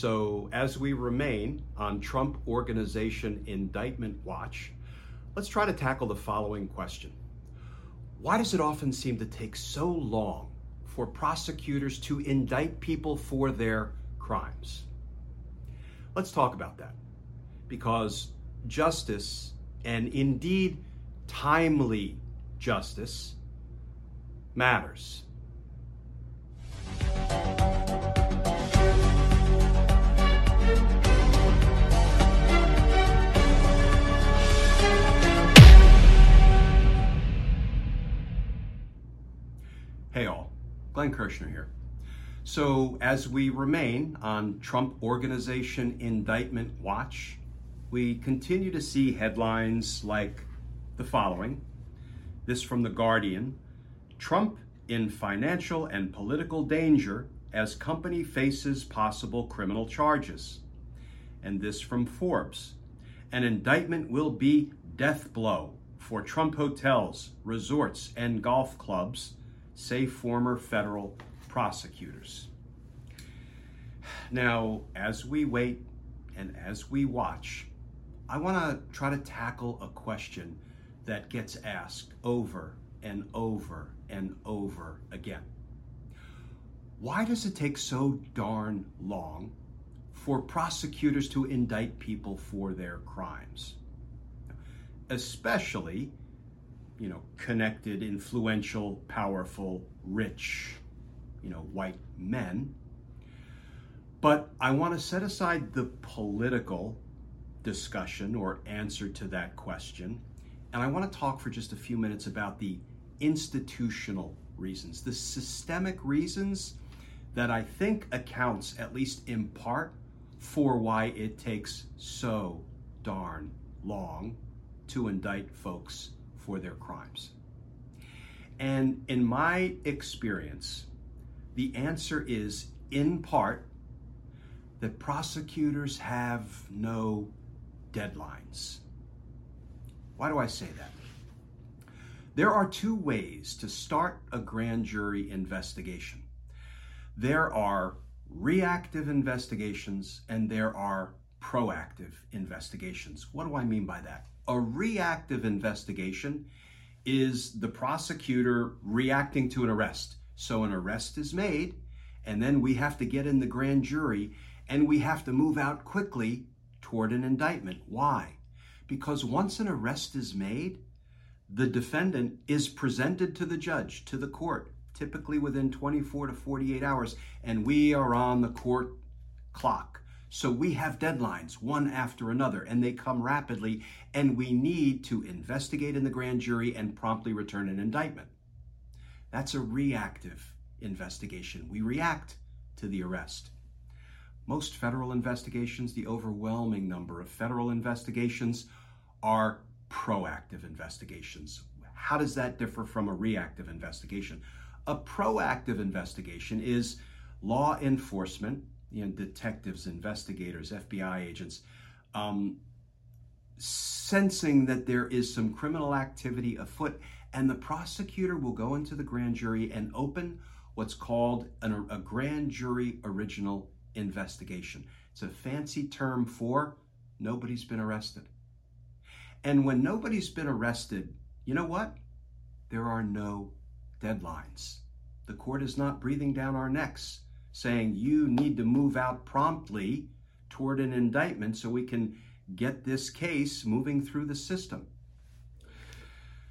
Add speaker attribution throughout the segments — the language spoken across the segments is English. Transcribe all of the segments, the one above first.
Speaker 1: So, as we remain on Trump Organization Indictment Watch, let's try to tackle the following question Why does it often seem to take so long for prosecutors to indict people for their crimes? Let's talk about that. Because justice, and indeed timely justice, matters. Glenn Kirschner here. So, as we remain on Trump Organization Indictment Watch, we continue to see headlines like the following. This from The Guardian Trump in financial and political danger as company faces possible criminal charges. And this from Forbes. An indictment will be death blow for Trump hotels, resorts, and golf clubs say former federal prosecutors. Now, as we wait and as we watch, I want to try to tackle a question that gets asked over and over and over again. Why does it take so darn long for prosecutors to indict people for their crimes? Especially you know, connected, influential, powerful, rich, you know, white men. But I want to set aside the political discussion or answer to that question. And I want to talk for just a few minutes about the institutional reasons, the systemic reasons that I think accounts, at least in part, for why it takes so darn long to indict folks for their crimes? And in my experience, the answer is in part that prosecutors have no deadlines. Why do I say that? There are two ways to start a grand jury investigation. There are reactive investigations and there are proactive investigations. What do I mean by that? A reactive investigation is the prosecutor reacting to an arrest. So an arrest is made, and then we have to get in the grand jury and we have to move out quickly toward an indictment. Why? Because once an arrest is made, the defendant is presented to the judge, to the court, typically within 24 to 48 hours, and we are on the court clock. So we have deadlines, one after another, and they come rapidly, and we need to investigate in the grand jury and promptly return an indictment. That's a reactive investigation. We react to the arrest. Most federal investigations, the overwhelming number of federal investigations, are proactive investigations. How does that differ from a reactive investigation? A proactive investigation is law enforcement you know, detectives, investigators, FBI agents, um, sensing that there is some criminal activity afoot, and the prosecutor will go into the grand jury and open what's called an, a grand jury original investigation. It's a fancy term for nobody's been arrested. And when nobody's been arrested, you know what? There are no deadlines. The court is not breathing down our necks saying you need to move out promptly toward an indictment so we can get this case moving through the system.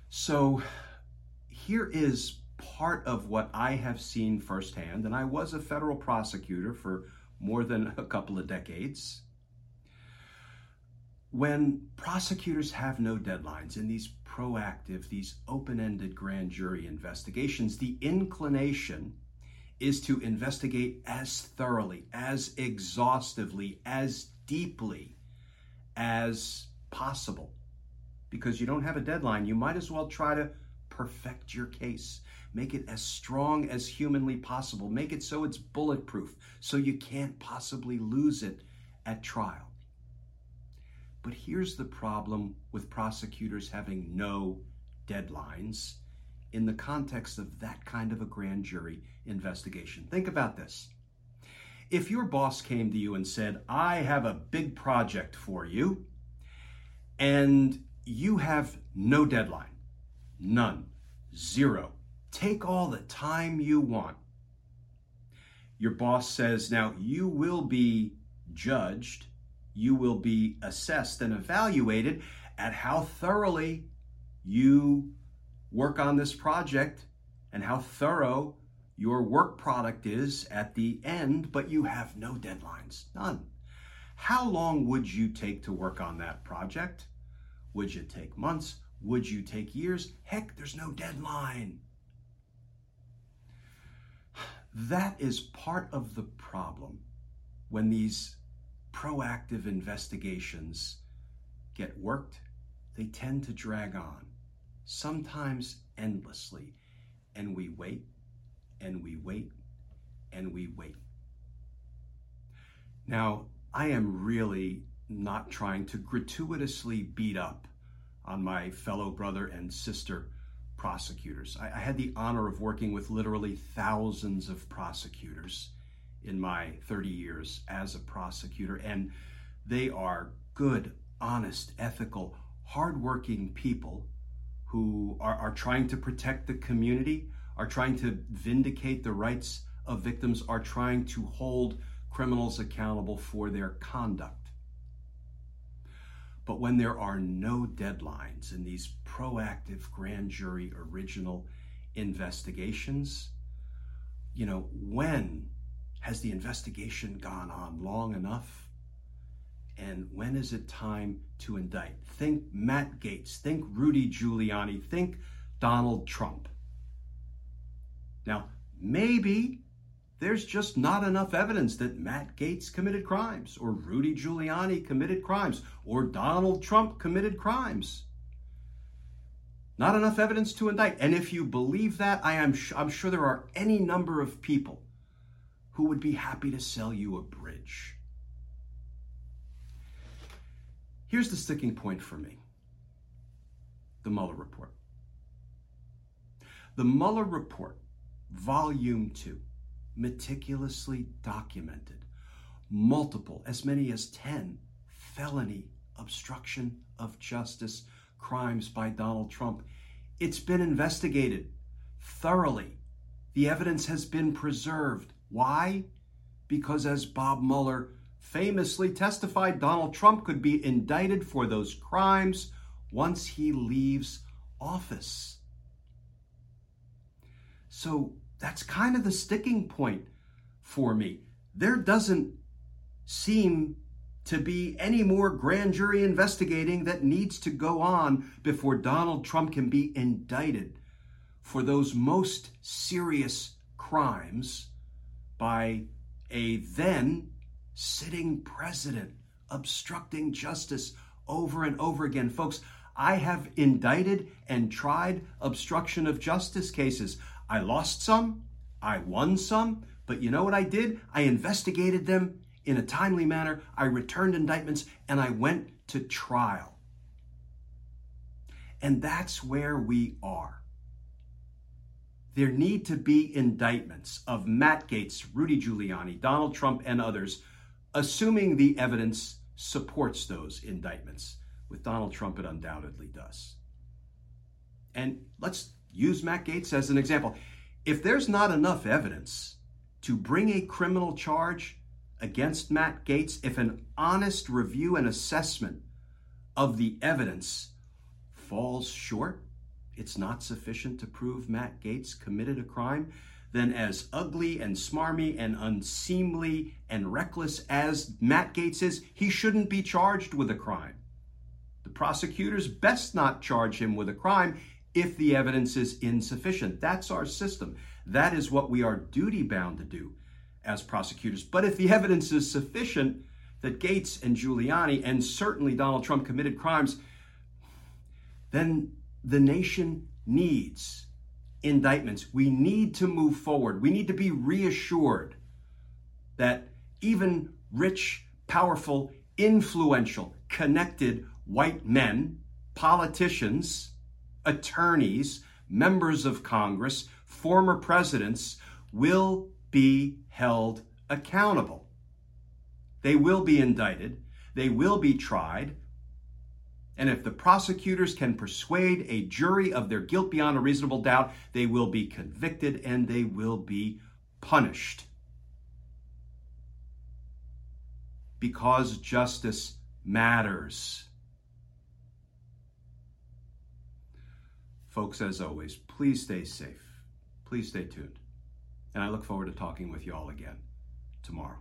Speaker 1: So here is part of what I have seen firsthand, and I was a federal prosecutor for more than a couple of decades. When prosecutors have no deadlines in these proactive, these open ended grand jury investigations, the inclination is to investigate as thoroughly, as exhaustively, as deeply as possible. Because you don't have a deadline, you might as well try to perfect your case. Make it as strong as humanly possible. Make it so it's bulletproof, so you can't possibly lose it at trial. But here's the problem with prosecutors having no deadlines in the context of that kind of a grand jury investigation. Think about this. If your boss came to you and said, I have a big project for you, and you have no deadline, none, zero, take all the time you want. Your boss says, now you will be judged you will be assessed and evaluated at how thoroughly you work on this project and how thorough your work product is at the end, but you have no deadlines, none. How long would you take to work on that project? Would you take months? Would you take years? Heck, there's no deadline. That is part of the problem when these proactive investigations get worked, they tend to drag on, sometimes endlessly. And we wait, and we wait, and we wait. Now, I am really not trying to gratuitously beat up on my fellow brother and sister prosecutors. I, I, had the honor of working with literally thousands of prosecutors in my 30 years as a prosecutor, and they are good, honest, ethical, hardworking people who are, are trying to protect the community, are trying to vindicate the rights of victims, are trying to hold criminals accountable for their conduct. But when there are no deadlines in these proactive grand jury original investigations, you know, when has the investigation gone on long enough? And when is it time to indict? Think Matt Gaetz, think Rudy Giuliani, think Donald Trump. Now, maybe there's just not enough evidence that Matt Gaetz committed crimes, or Rudy Giuliani committed crimes, or Donald Trump committed crimes. Not enough evidence to indict. And if you believe that, I am I'm sure there are any number of people who would be happy to sell you a bridge. Here's the sticking point for me the Mueller report. The Mueller report, volume two, meticulously documented multiple, as many as 10 felony obstruction of justice crimes by Donald Trump. It's been investigated thoroughly. The evidence has been preserved. Why? Because as Bob Mueller famously testified, Donald Trump could be indicted for those crimes once he leaves office. So that's kind of the sticking point for me. There doesn't seem to be any more grand jury investigating that needs to go on before Donald Trump can be indicted for those most serious crimes by a then sitting president obstructing justice over and over again. Folks, I have indicted and tried obstruction of justice cases. I lost some, I won some, but you know what I did? I investigated them in a timely manner, I returned indictments, and I went to trial. And that's where we are there need to be indictments of Matt Gaetz, Rudy Giuliani, Donald Trump, and others, assuming the evidence supports those indictments. With Donald Trump, it undoubtedly does. And let's use Matt Gaetz as an example. If there's not enough evidence to bring a criminal charge against Matt Gaetz, if an honest review and assessment of the evidence falls short, it's not sufficient to prove Matt Gaetz committed a crime, then as ugly and smarmy and unseemly and reckless as Matt Gaetz is, he shouldn't be charged with a crime. The prosecutors best not charge him with a crime if the evidence is insufficient. That's our system. That is what we are duty bound to do as prosecutors. But if the evidence is sufficient that Gaetz and Giuliani and certainly Donald Trump committed crimes, then the nation needs indictments. We need to move forward. We need to be reassured that even rich, powerful, influential, connected white men, politicians, attorneys, members of Congress, former presidents will be held accountable. They will be indicted, they will be tried, and if the prosecutors can persuade a jury of their guilt beyond a reasonable doubt, they will be convicted and they will be punished. Because justice matters. Folks, as always, please stay safe. Please stay tuned. And I look forward to talking with you all again tomorrow.